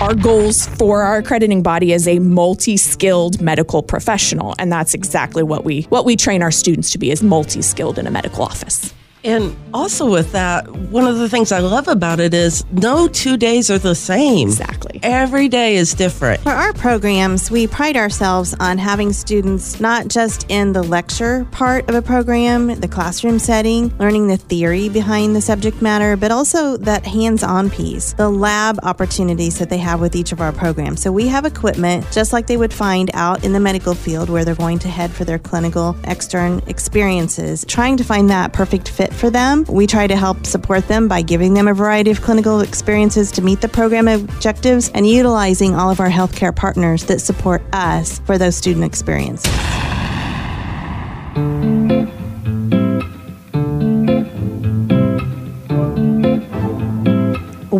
Our goals for our accrediting body is a multi-skilled medical professional, and that's exactly what we what we train our students to be is multi-skilled in a medical office. And also with that, one of the things I love about it is no two days are the same. Exactly. Every day is different. For our programs, we pride ourselves on having students not just in the lecture part of a program, the classroom setting, learning the theory behind the subject matter, but also that hands on piece, the lab opportunities that they have with each of our programs. So we have equipment just like they would find out in the medical field where they're going to head for their clinical extern experiences, trying to find that perfect fit fit for them. We try to help support them by giving them a variety of clinical experiences to meet the program objectives and utilizing all of our healthcare partners that support us for those student experiences.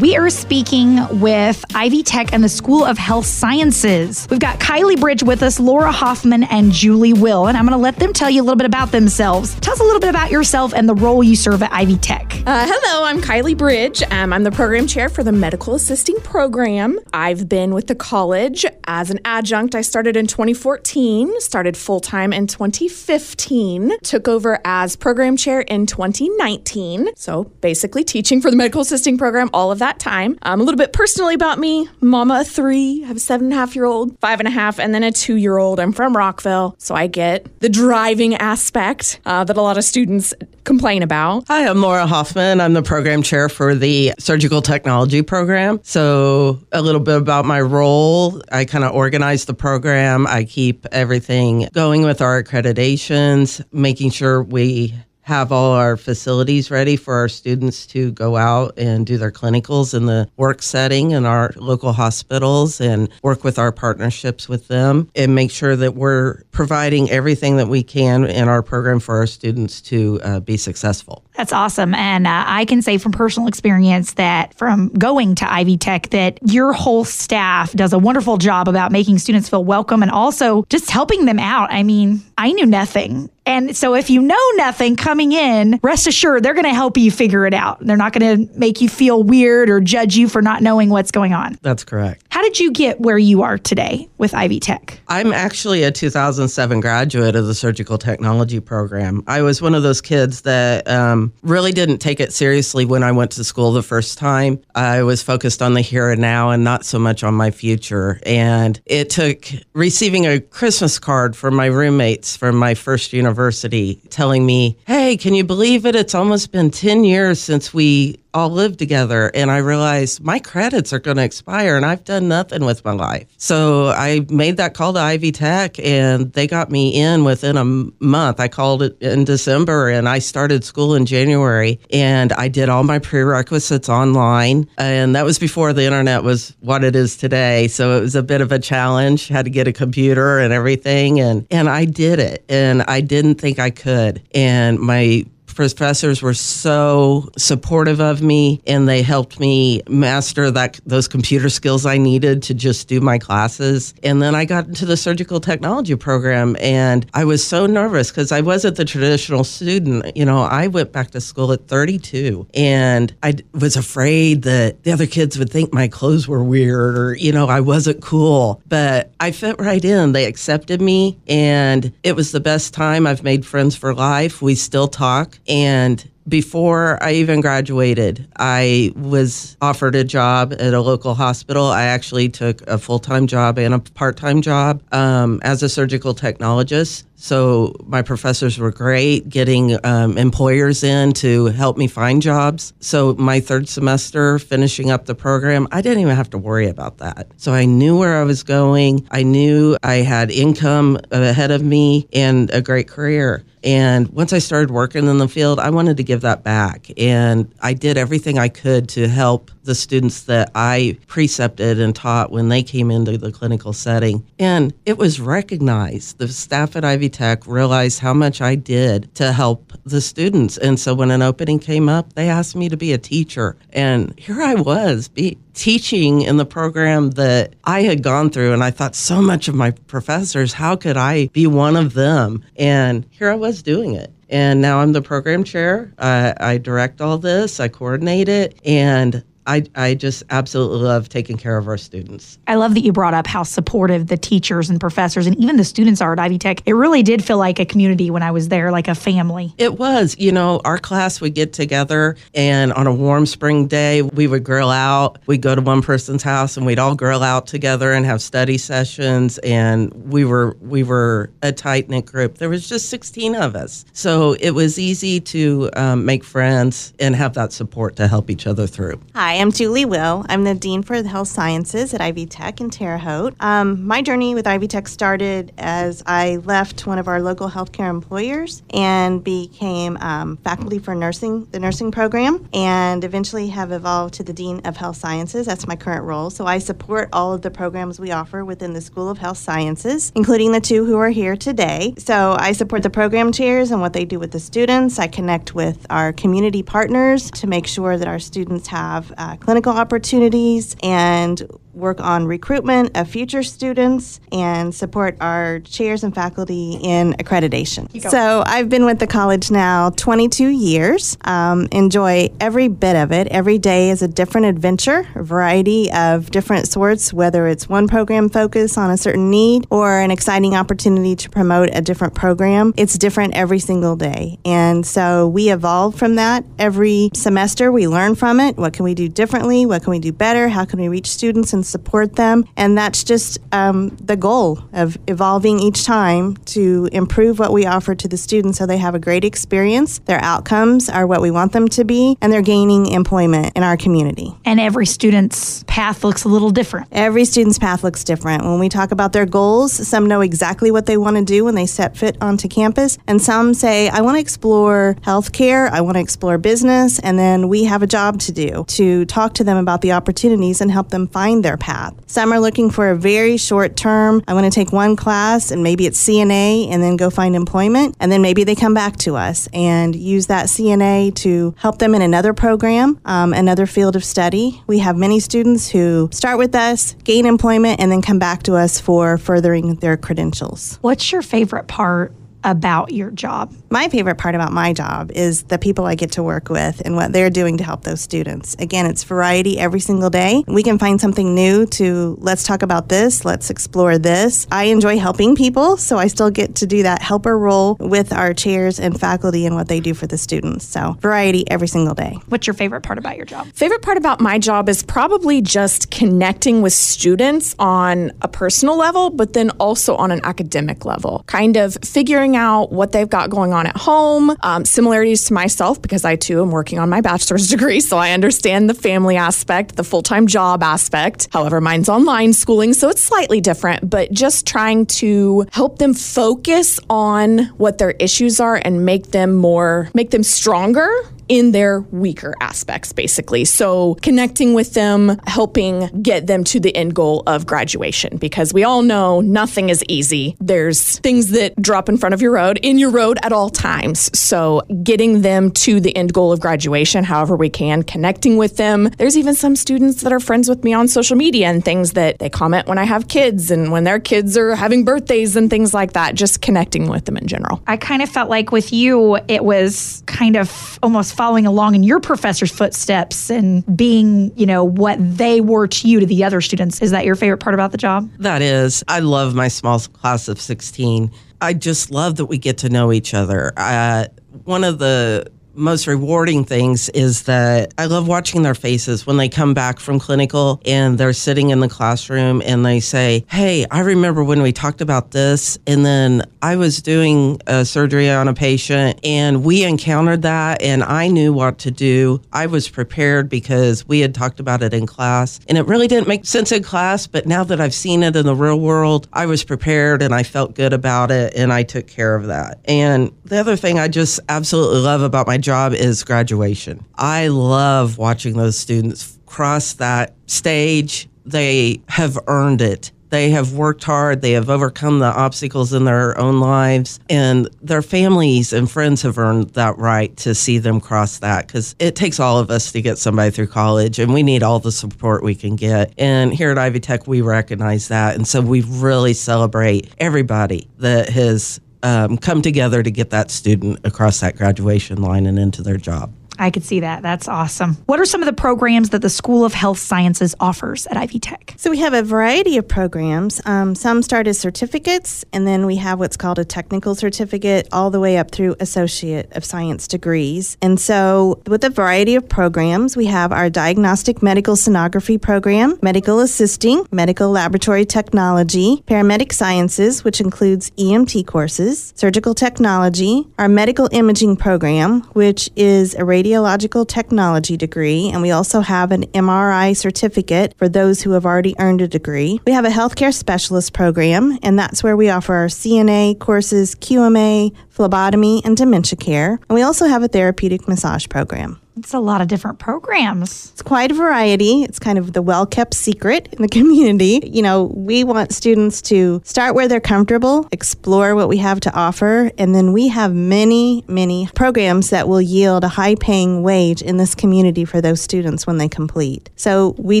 We are speaking with Ivy Tech and the School of Health Sciences. We've got Kylie Bridge with us, Laura Hoffman, and Julie Will, and I'm going to let them tell you a little bit about themselves. Tell us a little bit about yourself and the role you serve at Ivy Tech. Uh, hello, I'm Kylie Bridge. Um, I'm the program chair for the Medical Assisting Program. I've been with the college as an adjunct. I started in 2014, started full time in 2015, took over as program chair in 2019. So basically, teaching for the Medical Assisting Program all of that that time. Um, a little bit personally about me mama three, I have a seven and a half year old, five and a half, and then a two year old. I'm from Rockville, so I get the driving aspect uh, that a lot of students complain about. Hi, I'm Laura Hoffman. I'm the program chair for the surgical technology program. So, a little bit about my role I kind of organize the program, I keep everything going with our accreditations, making sure we have all our facilities ready for our students to go out and do their clinicals in the work setting in our local hospitals and work with our partnerships with them and make sure that we're providing everything that we can in our program for our students to uh, be successful. That's awesome. And uh, I can say from personal experience that from going to Ivy Tech, that your whole staff does a wonderful job about making students feel welcome and also just helping them out. I mean, I knew nothing and so if you know nothing coming in, rest assured they're going to help you figure it out. They're not going to make you feel weird or judge you for not knowing what's going on. That's correct. How did you get where you are today with Ivy Tech? I'm actually a 2007 graduate of the surgical technology program. I was one of those kids that um, really didn't take it seriously when I went to school the first time. I was focused on the here and now and not so much on my future. And it took receiving a Christmas card from my roommates from my first university University telling me, Hey, can you believe it? It's almost been 10 years since we all live together. And I realized my credits are going to expire and I've done nothing with my life. So I made that call to Ivy Tech and they got me in within a month. I called it in December and I started school in January and I did all my prerequisites online. And that was before the internet was what it is today. So it was a bit of a challenge. Had to get a computer and everything. And, and I did it and I didn't think I could. And my professors were so supportive of me and they helped me master that those computer skills I needed to just do my classes. And then I got into the surgical technology program and I was so nervous because I wasn't the traditional student. You know, I went back to school at 32 and I was afraid that the other kids would think my clothes were weird or, you know, I wasn't cool. But I fit right in. They accepted me and it was the best time. I've made friends for life. We still talk and before I even graduated, I was offered a job at a local hospital. I actually took a full time job and a part time job um, as a surgical technologist. So my professors were great getting um, employers in to help me find jobs. So my third semester, finishing up the program, I didn't even have to worry about that. So I knew where I was going. I knew I had income ahead of me and a great career. And once I started working in the field, I wanted to give that back. And I did everything I could to help the students that I precepted and taught when they came into the clinical setting. And it was recognized. The staff at Ivy Tech realized how much I did to help the students. And so when an opening came up, they asked me to be a teacher. And here I was, be, teaching in the program that I had gone through. And I thought so much of my professors, how could I be one of them? And here I was doing it. And now I'm the program chair. I direct all this, I coordinate it, and I, I just absolutely love taking care of our students. I love that you brought up how supportive the teachers and professors and even the students are at Ivy Tech. It really did feel like a community when I was there, like a family. It was. You know, our class would get together and on a warm spring day, we would grill out. We'd go to one person's house and we'd all grill out together and have study sessions. And we were we were a tight knit group. There was just 16 of us. So it was easy to um, make friends and have that support to help each other through. Hi, I'm Julie Will. I'm the Dean for the Health Sciences at Ivy Tech in Terre Haute. Um, my journey with Ivy Tech started as I left one of our local healthcare employers and became um, faculty for nursing, the nursing program, and eventually have evolved to the Dean of Health Sciences. That's my current role. So I support all of the programs we offer within the School of Health Sciences, including the two who are here today. So I support the program chairs and what they do with the students. I connect with our community partners to make sure that our students have uh, clinical opportunities and work on recruitment of future students and support our chairs and faculty in accreditation. So I've been with the college now 22 years. Um, enjoy every bit of it. Every day is a different adventure, a variety of different sorts, whether it's one program focus on a certain need or an exciting opportunity to promote a different program. It's different every single day. And so we evolve from that every semester. We learn from it. What can we do differently? What can we do better? How can we reach students and support them. And that's just um, the goal of evolving each time to improve what we offer to the students so they have a great experience. Their outcomes are what we want them to be, and they're gaining employment in our community. And every student's path looks a little different. Every student's path looks different. When we talk about their goals, some know exactly what they want to do when they set foot onto campus, and some say, I want to explore healthcare, I want to explore business, and then we have a job to do to talk to them about the opportunities and help them find their path. Some are looking for a very short term. I want to take one class and maybe it's CNA and then go find employment. And then maybe they come back to us and use that CNA to help them in another program, um, another field of study. We have many students who start with us, gain employment, and then come back to us for furthering their credentials. What's your favorite part about your job? My favorite part about my job is the people I get to work with and what they're doing to help those students. Again, it's variety every single day. We can find something new to let's talk about this, let's explore this. I enjoy helping people, so I still get to do that helper role with our chairs and faculty and what they do for the students. So, variety every single day. What's your favorite part about your job? Favorite part about my job is probably just connecting with students on a personal level, but then also on an academic level. Kind of figuring out what they've got going on at home, um, similarities to myself, because I too am working on my bachelor's degree, so I understand the family aspect, the full time job aspect. However, mine's online schooling, so it's slightly different, but just trying to help them focus on what their issues are and make them more, make them stronger in their weaker aspects, basically. So connecting with them, helping get them to the end goal of graduation, because we all know nothing is easy. There's things that drop in front of your road, in your road at all times. So getting them to the end goal of graduation, however we can, connecting with them. There's even some students that are friends with me on social media and things that they comment when I have kids and when their kids are having birthdays and things like that, just connecting with them in general. I kind of felt like with you, it was kind of almost following along in your professor's footsteps and being, you know, what they were to you to the other students. Is that your favorite part about the job? That is. I love my small class of 16. I just love that we get to know each other. Uh, one of the most rewarding things is that I love watching their faces when they come back from clinical and they're sitting in the classroom and they say, Hey, I remember when we talked about this. And then I was doing a surgery on a patient and we encountered that and I knew what to do. I was prepared because we had talked about it in class and it really didn't make sense in class. But now that I've seen it in the real world, I was prepared and I felt good about it and I took care of that. And the other thing I just absolutely love about my job is graduation. I love watching those students cross that stage. They have earned it. They have worked hard. They have overcome the obstacles in their own lives, and their families and friends have earned that right to see them cross that because it takes all of us to get somebody through college, and we need all the support we can get. And here at Ivy Tech, we recognize that. And so we really celebrate everybody that has um, come together to get that student across that graduation line and into their job. I could see that. That's awesome. What are some of the programs that the School of Health Sciences offers at Ivy Tech? So we have a variety of programs. Um, some start as certificates, and then we have what's called a technical certificate, all the way up through associate of science degrees. And so, with a variety of programs, we have our diagnostic medical sonography program, medical assisting, medical laboratory technology, paramedic sciences, which includes EMT courses, surgical technology, our medical imaging program, which is a radiological technology degree, and we also have an MRI certificate for those who have already earned a degree. We have a healthcare specialist program, and that's where we offer our CNA courses, QMA, phlebotomy, and dementia care. And we also have a therapeutic massage program. It's a lot of different programs. It's quite a variety. It's kind of the well kept secret in the community. You know, we want students to start where they're comfortable, explore what we have to offer, and then we have many, many programs that will yield a high paying wage in this community for those students when they complete. So we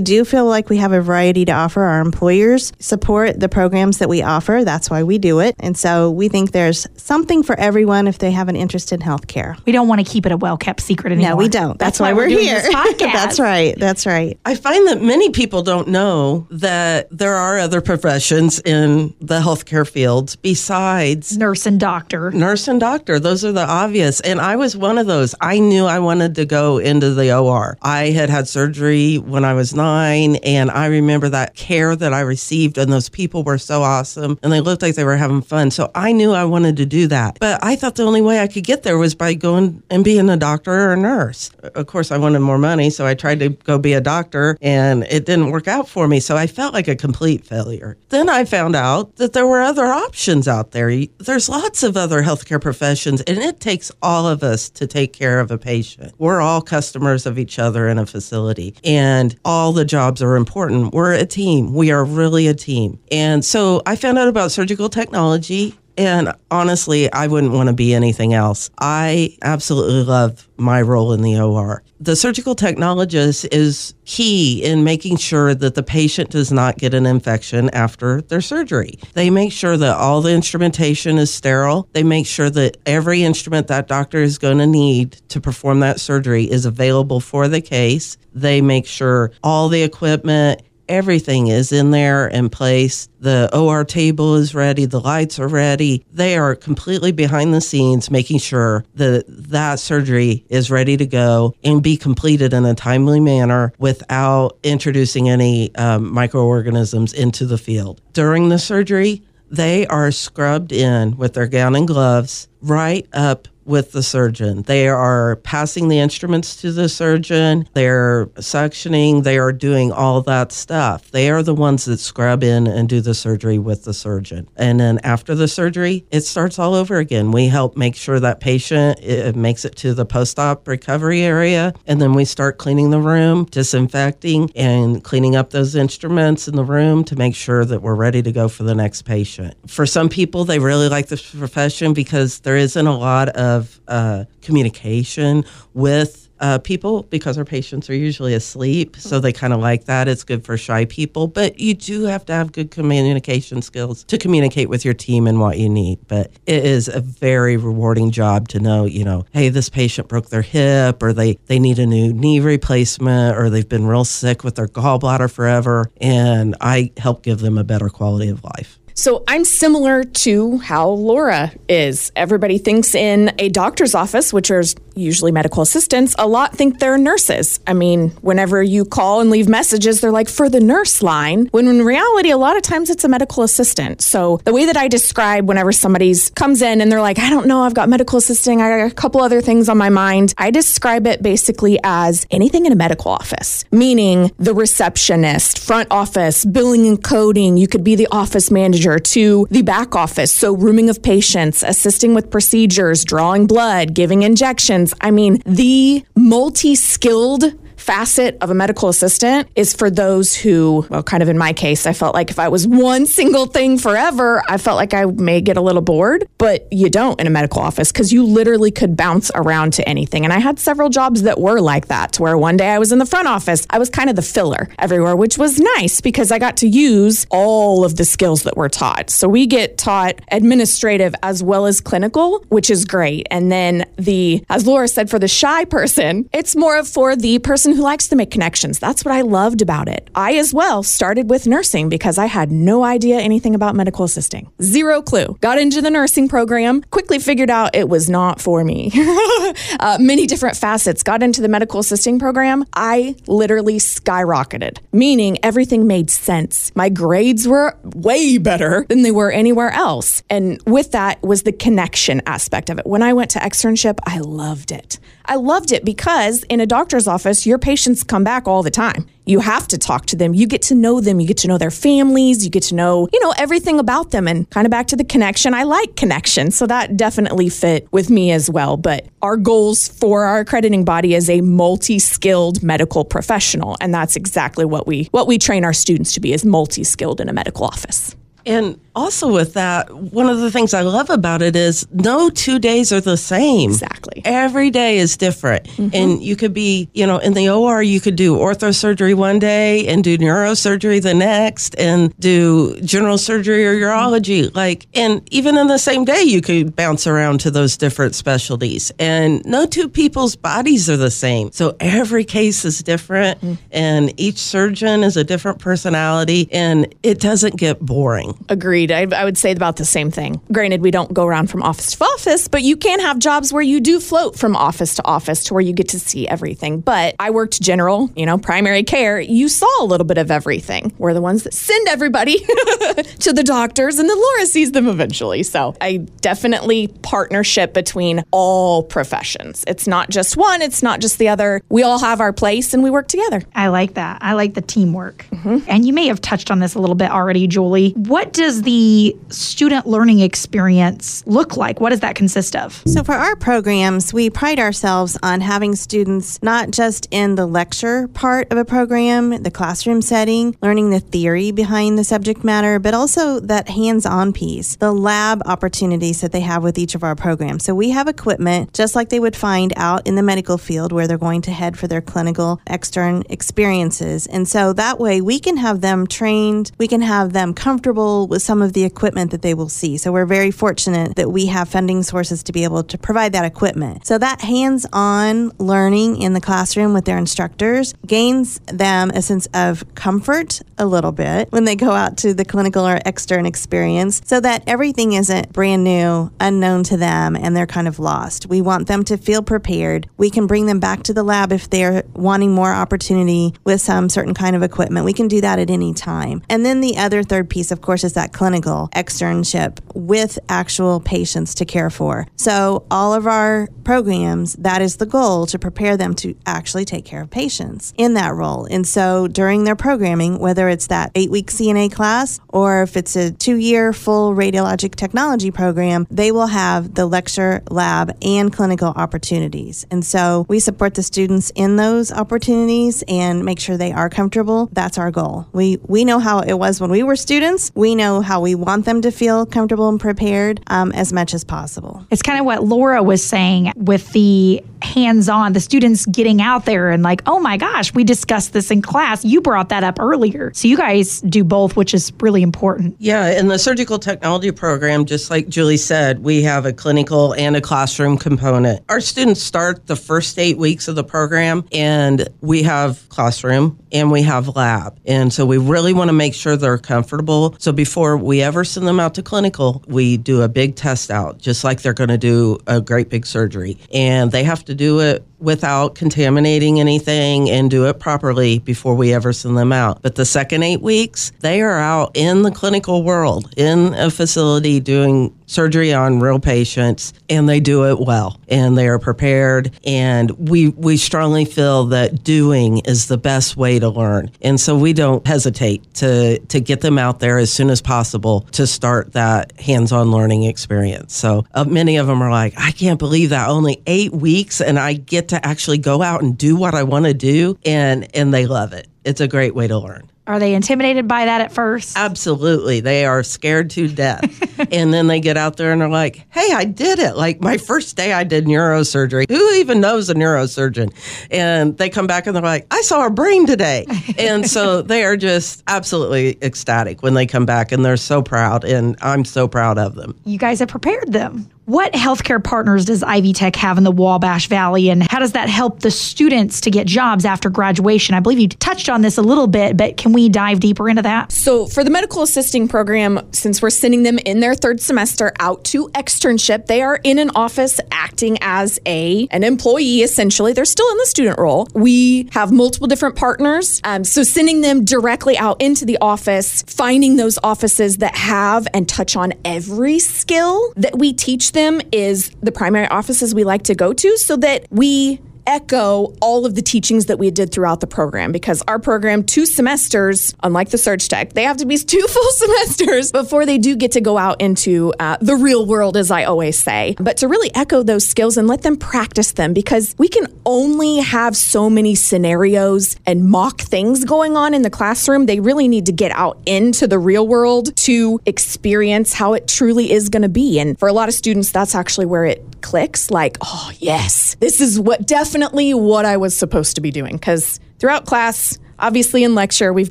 do feel like we have a variety to offer. Our employers support the programs that we offer. That's why we do it. And so we think there's something for everyone if they have an interest in healthcare. We don't want to keep it a well kept secret anymore. No, we don't. That's, That's why why, we're we're, doing here. this podcast. That's right. That's right. I find that many people don't know that there are other professions in the healthcare field besides Nurse and doctor. nurse and doctor. Those are the obvious. And I was one of those. I knew I wanted to go into the OR. I had had surgery when I was nine, and I remember that care that I received, and those people were so awesome, and they looked like they were having fun. So I knew I wanted to do that. But I thought the only way I could get there was by going and being a doctor or a nurse. Of course, I wanted more money, so I tried to go be a doctor, and it didn't work out for me. So I felt like a complete failure. Then I found out that there were other options out there. There's lots of other healthcare professions, and it takes all of us to take care of a patient. We're all customers of each other in a facility, and all the jobs are important. We're a team. We are really a team. And so I found out about surgical technology. And honestly, I wouldn't want to be anything else. I absolutely love my role in the OR. The surgical technologist is key in making sure that the patient does not get an infection after their surgery. They make sure that all the instrumentation is sterile. They make sure that every instrument that doctor is going to need to perform that surgery is available for the case. They make sure all the equipment everything is in there in place. The OR table is ready, the lights are ready. They are completely behind the scenes making sure that that surgery is ready to go and be completed in a timely manner without introducing any um, microorganisms into the field. During the surgery, they are scrubbed in with their gown and gloves right up with the surgeon. They are passing the instruments to the surgeon, they're suctioning, they are doing all that stuff. They are the ones that scrub in and do the surgery with the surgeon. And then after the surgery, it starts all over again. We help make sure that patient it makes it to the post op recovery area, and then we start cleaning the room, disinfecting, and cleaning up those instruments in the room to make sure that we're ready to go for the next patient. For some people, they really like this profession because there isn't a lot of of uh, communication with uh, people because our patients are usually asleep. So they kind of like that. It's good for shy people, but you do have to have good communication skills to communicate with your team and what you need. But it is a very rewarding job to know, you know, hey, this patient broke their hip or they, they need a new knee replacement or they've been real sick with their gallbladder forever. And I help give them a better quality of life. So I'm similar to how Laura is. Everybody thinks in a doctor's office, which is usually medical assistants, a lot think they're nurses. I mean, whenever you call and leave messages, they're like for the nurse line, when in reality, a lot of times it's a medical assistant. So the way that I describe whenever somebody's comes in and they're like, I don't know, I've got medical assisting, I got a couple other things on my mind, I describe it basically as anything in a medical office, meaning the receptionist, front office, billing and coding, you could be the office manager to the back office. So, rooming of patients, assisting with procedures, drawing blood, giving injections. I mean, the multi skilled facet of a medical assistant is for those who, well, kind of in my case, I felt like if I was one single thing forever, I felt like I may get a little bored, but you don't in a medical office because you literally could bounce around to anything. And I had several jobs that were like that, where one day I was in the front office, I was kind of the filler everywhere, which was nice because I got to use all of the skills that were taught. So we get taught administrative as well as clinical, which is great. And then the, as Laura said, for the shy person, it's more of for the person who likes to make connections. That's what I loved about it. I as well started with nursing because I had no idea anything about medical assisting. Zero clue. Got into the nursing program, quickly figured out it was not for me. uh, many different facets. Got into the medical assisting program. I literally skyrocketed, meaning everything made sense. My grades were way better than they were anywhere else. And with that was the connection aspect of it. When I went to externship, I loved it. I loved it because in a doctor's office, your patients come back all the time. You have to talk to them. You get to know them. You get to know their families. You get to know, you know, everything about them and kind of back to the connection. I like connection. So that definitely fit with me as well. But our goals for our accrediting body is a multi-skilled medical professional. And that's exactly what we what we train our students to be is multi-skilled in a medical office. And also with that, one of the things I love about it is no two days are the same. Exactly. Every day is different. Mm-hmm. And you could be, you know, in the OR, you could do orthosurgery one day and do neurosurgery the next and do general surgery or urology. Mm-hmm. Like, and even in the same day, you could bounce around to those different specialties. And no two people's bodies are the same. So every case is different mm-hmm. and each surgeon is a different personality and it doesn't get boring. Agreed. I, I, would say about the same thing. Granted, we don't go around from office to office, but you can have jobs where you do float from office to office to where you get to see everything. But I worked general, you know, primary care. You saw a little bit of everything. We're the ones that send everybody to the doctors, and then Laura sees them eventually. So I definitely partnership between all professions. It's not just one, it's not just the other. We all have our place and we work together. I like that. I like the teamwork. Mm-hmm. And you may have touched on this a little bit already, Julie. What what does the student learning experience look like? What does that consist of? So, for our programs, we pride ourselves on having students not just in the lecture part of a program, the classroom setting, learning the theory behind the subject matter, but also that hands on piece, the lab opportunities that they have with each of our programs. So, we have equipment just like they would find out in the medical field where they're going to head for their clinical extern experiences. And so that way we can have them trained, we can have them comfortable with some of the equipment that they will see. So we're very fortunate that we have funding sources to be able to provide that equipment. So that hands on learning in the classroom with their instructors gains them a sense of comfort a little bit when they go out to the clinical or extern experience so that everything isn't brand new, unknown to them, and they're kind of lost. We want them to feel prepared. We can bring them back to the lab if they're wanting more opportunity with some certain kind of equipment. We can do that at any time. And then the other third piece, of course, is that clinical externship with actual patients to care for. So, all of our programs, that is the goal to prepare them to actually take care of patients in that role. And so, during their programming, whether it's that eight week CNA class or if it's a two year full radiologic technology program, they will have the lecture, lab, and clinical opportunities. And so, we support the students in those opportunities and make sure they are comfortable. That's our goal. We, we know how it was when we were students. We know how we want them to feel comfortable and prepared um, as much as possible. It's kind of what Laura was saying with the hands on, the students getting out there and like, oh my gosh, we discussed this in class. You brought that up earlier. So you guys do both, which is really important. Yeah, in the surgical technology program, just like Julie said, we have a clinical and a classroom component. Our students start the first eight weeks of the program, and we have classroom and we have lab. And so we really want to make sure they're comfortable. So before we ever send them out to clinical, we do a big test out, just like they're going to do a great big surgery. And they have to do it without contaminating anything and do it properly before we ever send them out. But the second eight weeks, they are out in the clinical world, in a facility doing surgery on real patients, and they do it well and they are prepared. And we, we strongly feel that doing is the best way to learn. And so we don't hesitate to, to get them out there as soon as possible to start that hands on learning experience. So uh, many of them are like, I can't believe that only eight weeks and I get get to actually go out and do what I want to do, and and they love it. It's a great way to learn. Are they intimidated by that at first? Absolutely. They are scared to death. and then they get out there and they're like, hey, I did it. Like my first day I did neurosurgery. Who even knows a neurosurgeon? And they come back and they're like, I saw a brain today. and so they are just absolutely ecstatic when they come back and they're so proud. And I'm so proud of them. You guys have prepared them. What healthcare partners does Ivy Tech have in the Wabash Valley, and how does that help the students to get jobs after graduation? I believe you touched on this a little bit, but can we dive deeper into that? So, for the medical assisting program, since we're sending them in their third semester out to externship, they are in an office acting as a an employee. Essentially, they're still in the student role. We have multiple different partners, um, so sending them directly out into the office, finding those offices that have and touch on every skill that we teach them them is the primary offices we like to go to so that we echo all of the teachings that we did throughout the program because our program, two semesters, unlike the Surg Tech, they have to be two full semesters before they do get to go out into uh, the real world, as I always say. But to really echo those skills and let them practice them because we can only have so many scenarios and mock things going on in the classroom. They really need to get out into the real world to experience how it truly is going to be. And for a lot of students, that's actually where it clicks like, oh, yes, this is what definitely what I was supposed to be doing. Because throughout class, Obviously, in lecture, we've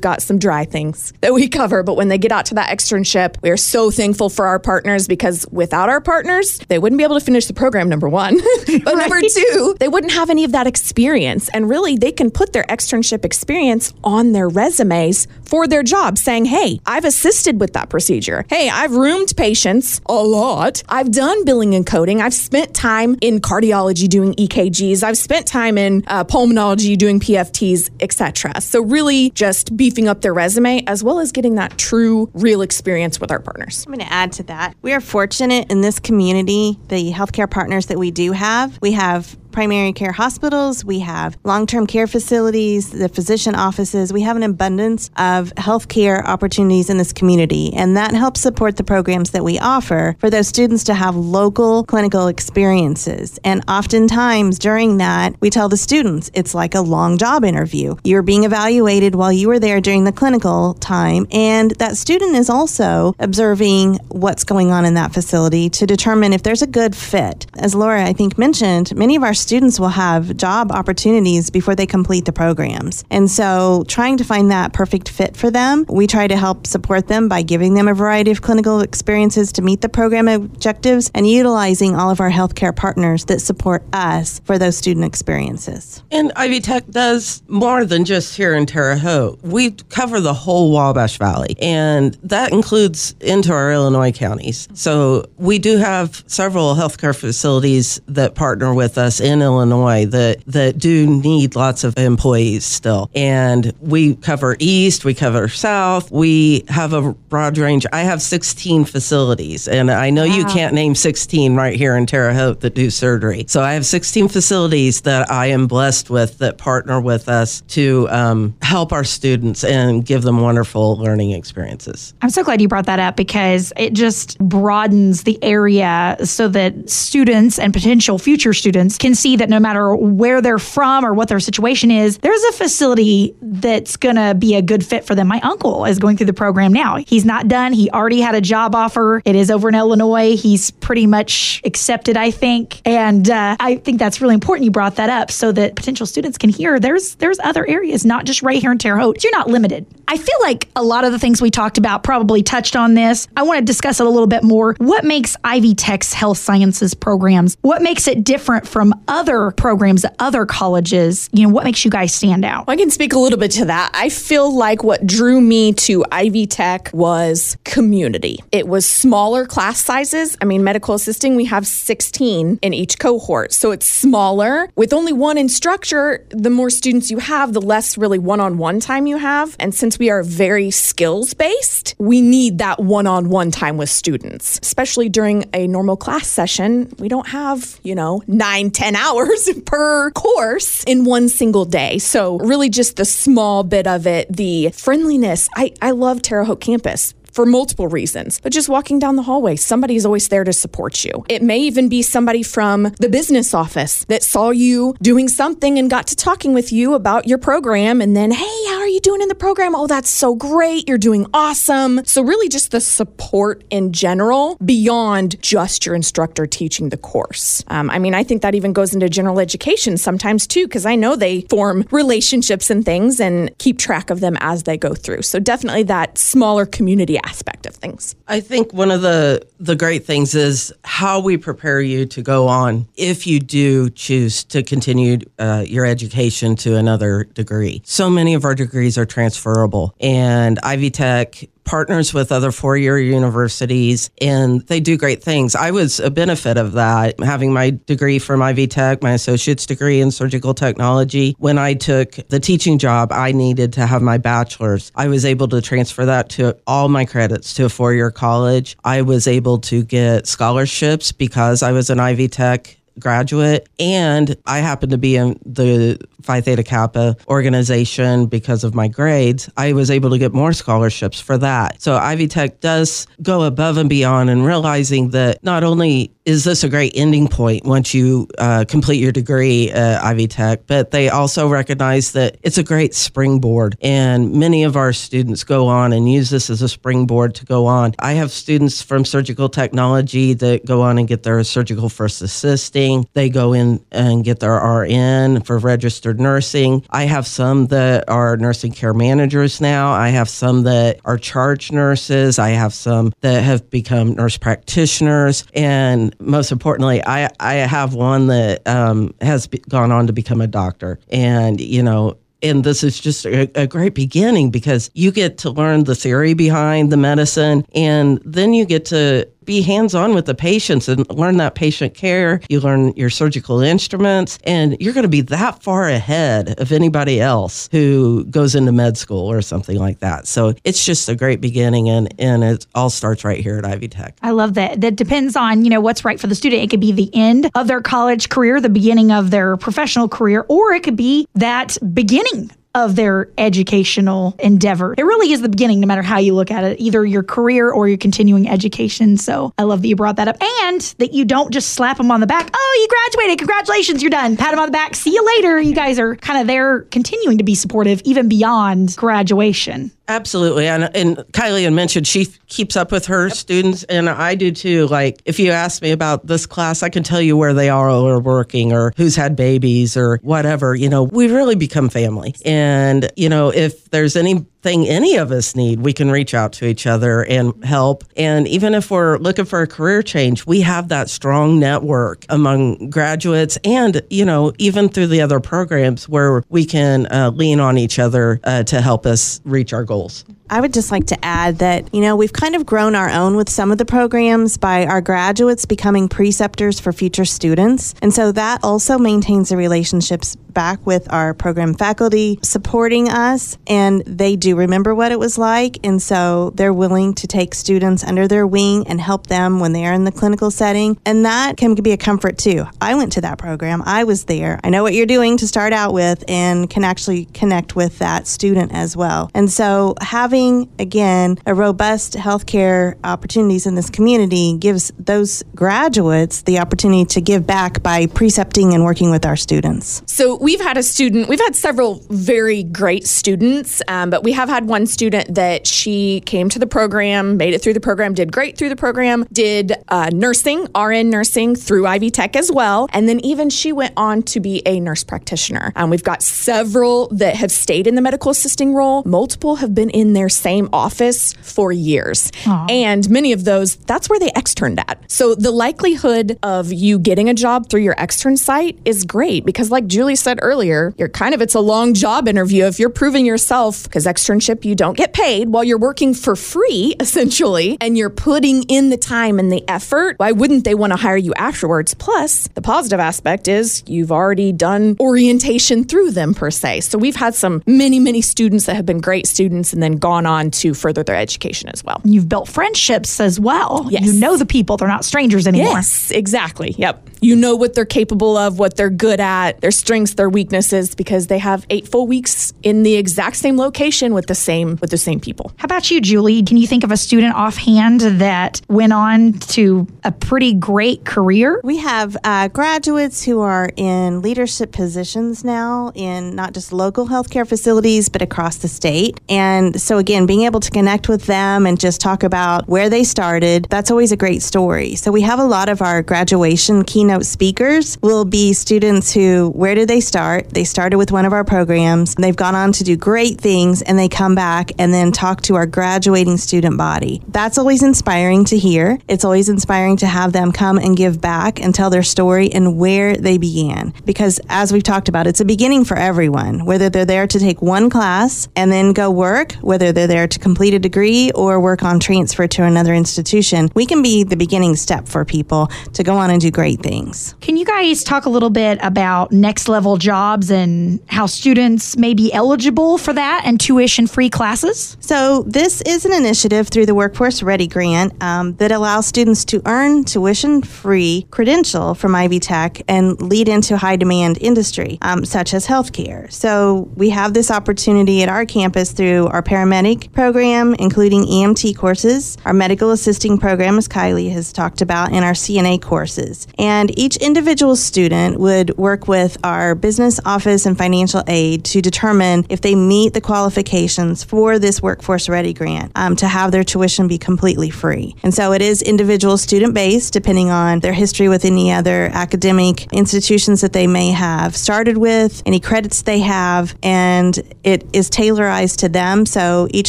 got some dry things that we cover, but when they get out to that externship, we are so thankful for our partners because without our partners, they wouldn't be able to finish the program, number one. but right. number two, they wouldn't have any of that experience. And really, they can put their externship experience on their resumes for their job, saying, hey, I've assisted with that procedure. Hey, I've roomed patients a lot. I've done billing and coding. I've spent time in cardiology doing EKGs. I've spent time in uh, pulmonology doing PFTs, etc. So so, really just beefing up their resume as well as getting that true, real experience with our partners. I'm going to add to that. We are fortunate in this community, the healthcare partners that we do have. We have primary care hospitals, we have long term care facilities, the physician offices. We have an abundance of healthcare opportunities in this community, and that helps support the programs that we offer for those students to have local clinical experiences. And oftentimes during that, we tell the students it's like a long job interview. You're being evaluated while you are there during the clinical time, and that student is also observing what's going on in that facility to determine if there's a good fit. As Laura, I think, mentioned, many of our students will have job opportunities before they complete the programs. And so, trying to find that perfect fit for them, we try to help support them by giving them a variety of clinical experiences to meet the program objectives and utilizing all of our healthcare partners that support us for those student experiences. And Ivy Tech does more than just here in Terre Haute. We cover the whole Wabash Valley, and that includes into our Illinois counties. So, we do have several healthcare facilities that partner with us in Illinois that that do need lots of employees still. And we cover east, we cover south, we have a broad range. I have 16 facilities, and I know wow. you can't name 16 right here in Terre Haute that do surgery. So I have 16 facilities that I am blessed with that partner with us to um, help our students and give them wonderful learning experiences. I'm so glad you brought that up because it just broadens the area so that students and potential future students can see that no matter where they're from or what their situation is, there's a facility that's going to be a good fit for them. My uncle is going through the program now. He's not done. He already had a job offer. It is over in Illinois. He's pretty much accepted, I think. And uh, I think that's really important you brought that up so that potential students can hear there's there's other areas, not just right here in Terre Haute. You're not limited. I feel like a lot of the things we talked about probably touched on this. I want to discuss it a little bit more. What makes Ivy Tech's health sciences programs? What makes it different from other programs at other colleges? You know, what makes you guys stand out? I can speak a little bit to that. I feel like what drew me to Ivy Tech was community. It was smaller class sizes. I mean, medical assisting, we have 16 in each cohort. So it's smaller. With only one instructor, the more students you have, the less really one on one time you have. And since we are very skills based, we need that one on one time with students, especially during a normal class session. We don't have, you know, nine, ten hours per course in one single day. So, really, just the small bit of it, the friendliness. I, I love Terre Haute campus for multiple reasons. But just walking down the hallway, somebody is always there to support you. It may even be somebody from the business office that saw you doing something and got to talking with you about your program and then, hey, how are you doing in the program? Oh, that's so great. You're doing awesome. So, really, just the support in general beyond just your instructor teaching the course. Um, I mean, I think that even goes into general education sometimes too, because I know they form relationships and things and keep track of them as they go through. So, definitely that smaller community aspect of things. I think one of the the great things is how we prepare you to go on if you do choose to continue uh, your education to another degree. So many of our degrees are transferable, and Ivy Tech partners with other four year universities and they do great things. I was a benefit of that, having my degree from Ivy Tech, my associate's degree in surgical technology. When I took the teaching job, I needed to have my bachelor's. I was able to transfer that to all my credits to a four year college. I was able to get scholarships because I was an Ivy Tech graduate and I happened to be in the Phi Theta Kappa organization because of my grades. I was able to get more scholarships for that. So Ivy Tech does go above and beyond and realizing that not only is this a great ending point once you uh, complete your degree at Ivy Tech, but they also recognize that it's a great springboard. And many of our students go on and use this as a springboard to go on. I have students from surgical technology that go on and get their surgical first assisting. They go in and get their RN for registered nursing. I have some that are nursing care managers now. I have some that are charge nurses. I have some that have become nurse practitioners. And most importantly, I, I have one that um, has gone on to become a doctor. And, you know, and this is just a, a, great beginning because you get to learn the theory behind the medicine and then you get to be hands on with the patients and learn that patient care. You learn your surgical instruments, and you're going to be that far ahead of anybody else who goes into med school or something like that. So it's just a great beginning, and, and it all starts right here at Ivy Tech. I love that. That depends on, you know, what's right for the student. It could be the end of their college career, the beginning of their professional career, or it could be that beginning of their educational endeavor. It really is the beginning, no matter how you look at it, either your career or your continuing education. So I love that you brought that up and that you don't just slap them on the back. Oh, you graduated. Congratulations. You're done. Pat them on the back. See you later. You guys are kind of there continuing to be supportive even beyond graduation. Absolutely. And, and Kylie had mentioned she keeps up with her yep. students, and I do too. Like, if you ask me about this class, I can tell you where they are or working or who's had babies or whatever. You know, we really become family. And, you know, if there's any any of us need, we can reach out to each other and help. And even if we're looking for a career change, we have that strong network among graduates and, you know, even through the other programs where we can uh, lean on each other uh, to help us reach our goals. I would just like to add that, you know, we've kind of grown our own with some of the programs by our graduates becoming preceptors for future students. And so that also maintains the relationships back with our program faculty supporting us. And they do remember what it was like. And so they're willing to take students under their wing and help them when they are in the clinical setting. And that can be a comfort too. I went to that program, I was there. I know what you're doing to start out with and can actually connect with that student as well. And so having again, a robust healthcare opportunities in this community gives those graduates the opportunity to give back by precepting and working with our students. So we've had a student, we've had several very great students, um, but we have had one student that she came to the program, made it through the program, did great through the program, did uh, nursing, RN nursing through Ivy Tech as well. And then even she went on to be a nurse practitioner. Um, we've got several that have stayed in the medical assisting role, multiple have been in their same office for years. Aww. And many of those, that's where they externed at. So the likelihood of you getting a job through your extern site is great because, like Julie said earlier, you're kind of, it's a long job interview. If you're proving yourself, because externship, you don't get paid while you're working for free, essentially, and you're putting in the time and the effort, why wouldn't they want to hire you afterwards? Plus, the positive aspect is you've already done orientation through them, per se. So we've had some many, many students that have been great students and then gone on to further their education as well. You've built friendships as well. Yes. You know the people, they're not strangers anymore. Yes, exactly. Yep. You know what they're capable of, what they're good at, their strengths, their weaknesses, because they have eight full weeks in the exact same location with the same with the same people. How about you, Julie? Can you think of a student offhand that went on to a pretty great career? We have uh, graduates who are in leadership positions now in not just local healthcare facilities, but across the state. And so, again, being able to connect with them and just talk about where they started, that's always a great story. So, we have a lot of our graduation keynote speakers will be students who, where did they start? They started with one of our programs, they've gone on to do great things, and they come back and then talk to our graduating student body. That's always inspiring to hear. It's always inspiring to have them come and give back and tell their story and where they began. Because as we've talked about, it's a beginning for everyone, whether they're there to take one class and then go work, whether they're there to complete a degree or work on transfer to another institution. We can be the beginning step for people to go on and do great things. Can you guys talk a little bit about next level jobs and how students may be eligible for that and tuition free classes? So, this is an initiative through the Workforce Ready grant um, that allows students to earn tuition free credential from Ivy Tech and lead into high demand industry, um, such as healthcare. So, we have this opportunity at our campus through our paramedic program, including EMT courses, our medical assisting program, as Kylie has talked about, and our CNA courses. And each individual student would work with our business office and financial aid to determine if they meet the qualifications for this Workforce Ready grant um, to have their tuition be completely free. And so it is individual student based, depending on their history with any other academic institutions that they may have started with, any credits they have, and it is tailorized to them. So each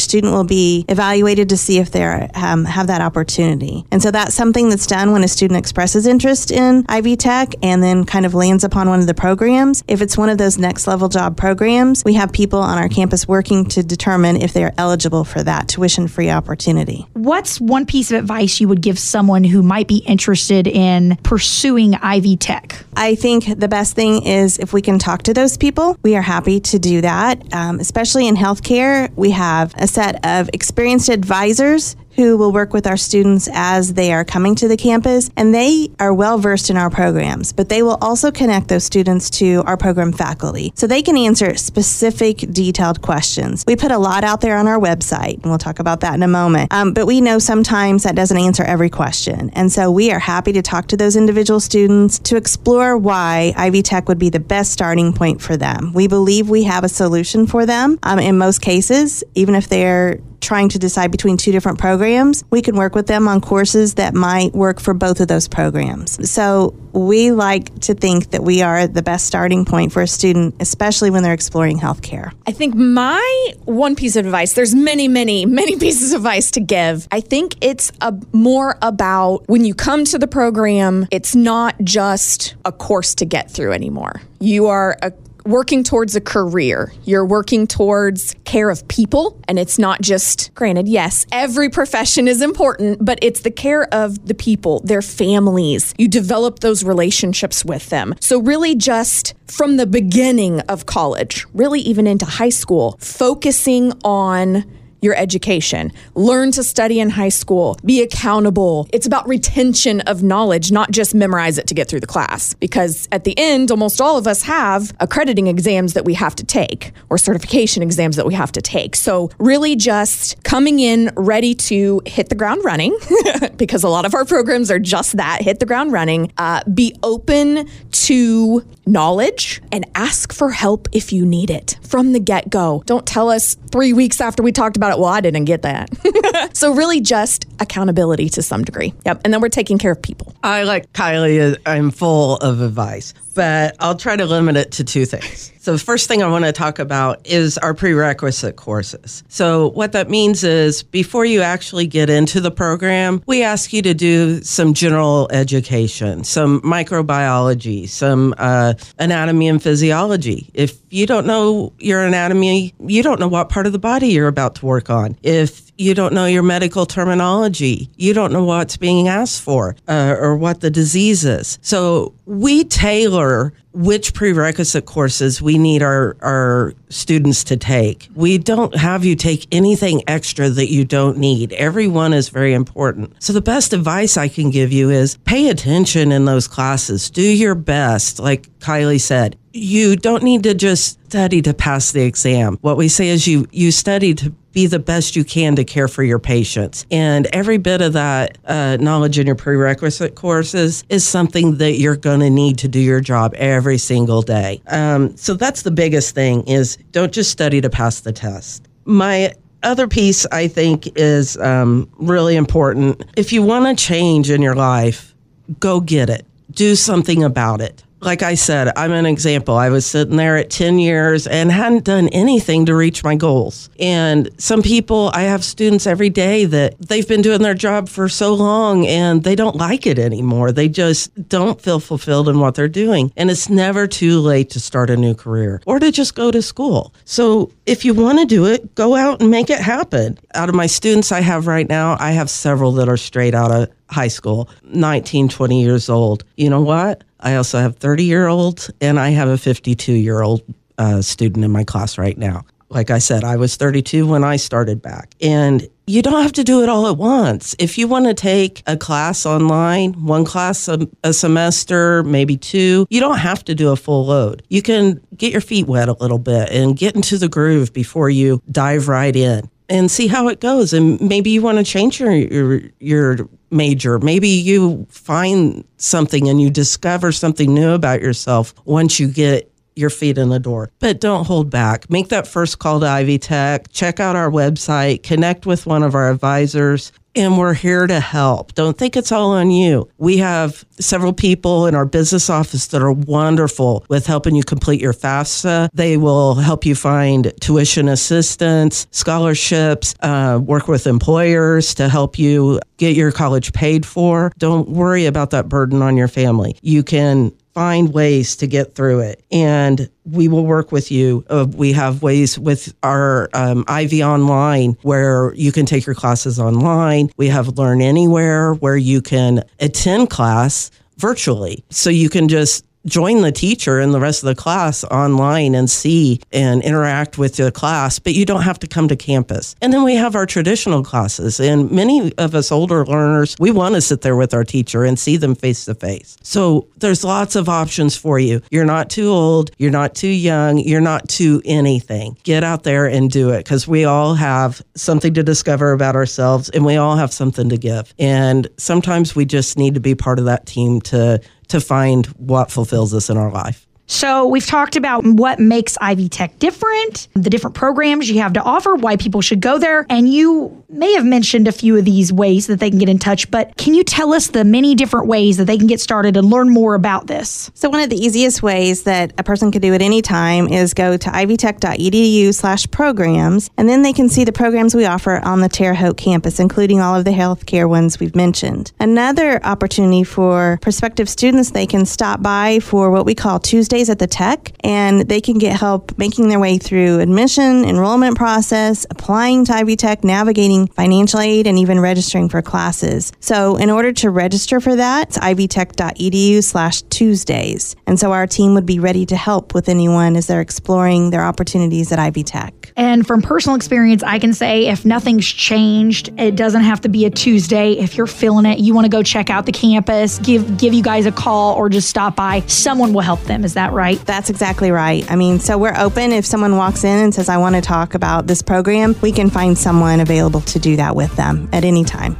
student will be evaluated to see if they um, have that opportunity. And so that's something that's done when a student expresses interest in Ivy Tech and then kind of lands upon one of the programs. If it's one of those next level job programs, we have people on our campus working to determine if they are eligible for that tuition free opportunity. What's one piece of advice you would give someone who might be interested in pursuing Ivy Tech? I think the best thing is if we can talk to those people, we are happy to do that. Um, Um, especially in healthcare, we have a set of experienced advisors who will work with our students as they are coming to the campus, and they are well versed in our programs, but they will also connect those students to our program faculty so they can answer specific, detailed questions. We put a lot out there on our website, and we'll talk about that in a moment, um, but we know sometimes that doesn't answer every question. And so we are happy to talk to those individual students to explore why Ivy Tech would be the best starting point for them. We believe we have a solution for them um, in most cases, even if they're trying to decide between two different programs, we can work with them on courses that might work for both of those programs. So we like to think that we are the best starting point for a student, especially when they're exploring healthcare. I think my one piece of advice, there's many, many, many pieces of advice to give. I think it's a, more about when you come to the program, it's not just a course to get through anymore. You are a working towards a career. You're working towards care of people. And it's not just, granted, yes, every profession is important, but it's the care of the people, their families. You develop those relationships with them. So, really, just from the beginning of college, really even into high school, focusing on your education. Learn to study in high school. Be accountable. It's about retention of knowledge, not just memorize it to get through the class. Because at the end, almost all of us have accrediting exams that we have to take or certification exams that we have to take. So, really just coming in ready to hit the ground running, because a lot of our programs are just that hit the ground running. Uh, be open to knowledge and ask for help if you need it from the get go. Don't tell us three weeks after we talked about it, well, I didn't get that. so, really, just accountability to some degree. Yep. And then we're taking care of people. I, like Kylie, I'm full of advice, but I'll try to limit it to two things. So, the first thing I want to talk about is our prerequisite courses. So, what that means is before you actually get into the program, we ask you to do some general education, some microbiology, some uh, anatomy and physiology. If you don't know your anatomy, you don't know what part of the body you're about to work on. If you don't know your medical terminology. You don't know what's being asked for uh, or what the disease is. So we tailor which prerequisite courses we need our, our students to take. We don't have you take anything extra that you don't need. Every one is very important. So the best advice I can give you is pay attention in those classes. Do your best. Like Kylie said, you don't need to just study to pass the exam. What we say is you you study to be the best you can to care for your patients. And every bit of that uh, knowledge in your prerequisite courses is something that you're going to need to do your job every single day. Um, so that's the biggest thing is don't just study to pass the test. My other piece I think is um, really important. If you want to change in your life, go get it. Do something about it like I said, I'm an example. I was sitting there at 10 years and hadn't done anything to reach my goals. And some people, I have students every day that they've been doing their job for so long and they don't like it anymore. They just don't feel fulfilled in what they're doing. And it's never too late to start a new career or to just go to school. So if you want to do it, go out and make it happen. Out of my students I have right now, I have several that are straight out of high school, 19, 20 years old. You know what? I also have 30 year olds and I have a 52 year old uh, student in my class right now. Like I said, I was 32 when I started back. And you don't have to do it all at once. If you want to take a class online, one class a, a, semester, maybe two, you don't have to do a full load. You can get your feet wet a little bit and get into the groove before you dive right in and see how it goes. And maybe you want to change your, your, your major. Maybe you find something and you discover something new about yourself once you get your feet in the door. But don't hold back. Make that first call to Ivy Tech. Check out our website, connect with one of our advisors and we're here to help. Don't think it's all on you. We have several people in our business office that are wonderful with helping you complete your FAFSA. They will help you find tuition assistance, scholarships, uh, work with employers to help you get your college paid for. Don't worry about that burden on your family. You can find ways to get through it. And we will work with you. Uh, we have ways with our um, Ivy Online where you can take your classes online. We have Learn Anywhere where you can attend class virtually. So you can just join the teacher and the rest of the class online and see and interact with the class, but you don't have to come to campus. And then we have our traditional classes, and many of us older learners, we want to sit there with our teacher and see them face to face. So there's lots of options for you. You're not too old, you're not too young, you're not too anything. Get out there and do it because we all have something to discover about ourselves and we all have something to give. And sometimes we just need to be part of that team to to find what fulfills us in our life. So, we've talked about what makes Ivy Tech different, the different programs you have to offer, why people should go there. And you may have mentioned a few of these ways that they can get in touch, but can you tell us the many different ways that they can get started and learn more about this? So, one of the easiest ways that a person could do at any time is go to ivytech.edu slash programs, and then they can see the programs we offer on the Terre Haute campus, including all of the healthcare ones we've mentioned. Another opportunity for prospective students, they can stop by for what we call Tuesday at the tech and they can get help making their way through admission, enrollment process, applying to Ivy Tech, navigating financial aid, and even registering for classes. So in order to register for that, it's ivytech.edu slash Tuesdays. And so our team would be ready to help with anyone as they're exploring their opportunities at Ivy Tech. And from personal experience, I can say if nothing's changed, it doesn't have to be a Tuesday. If you're feeling it, you want to go check out the campus, give give you guys a call or just stop by, someone will help them. Is that right? That's exactly right. I mean, so we're open. If someone walks in and says, I want to talk about this program, we can find someone available to do that with them at any time.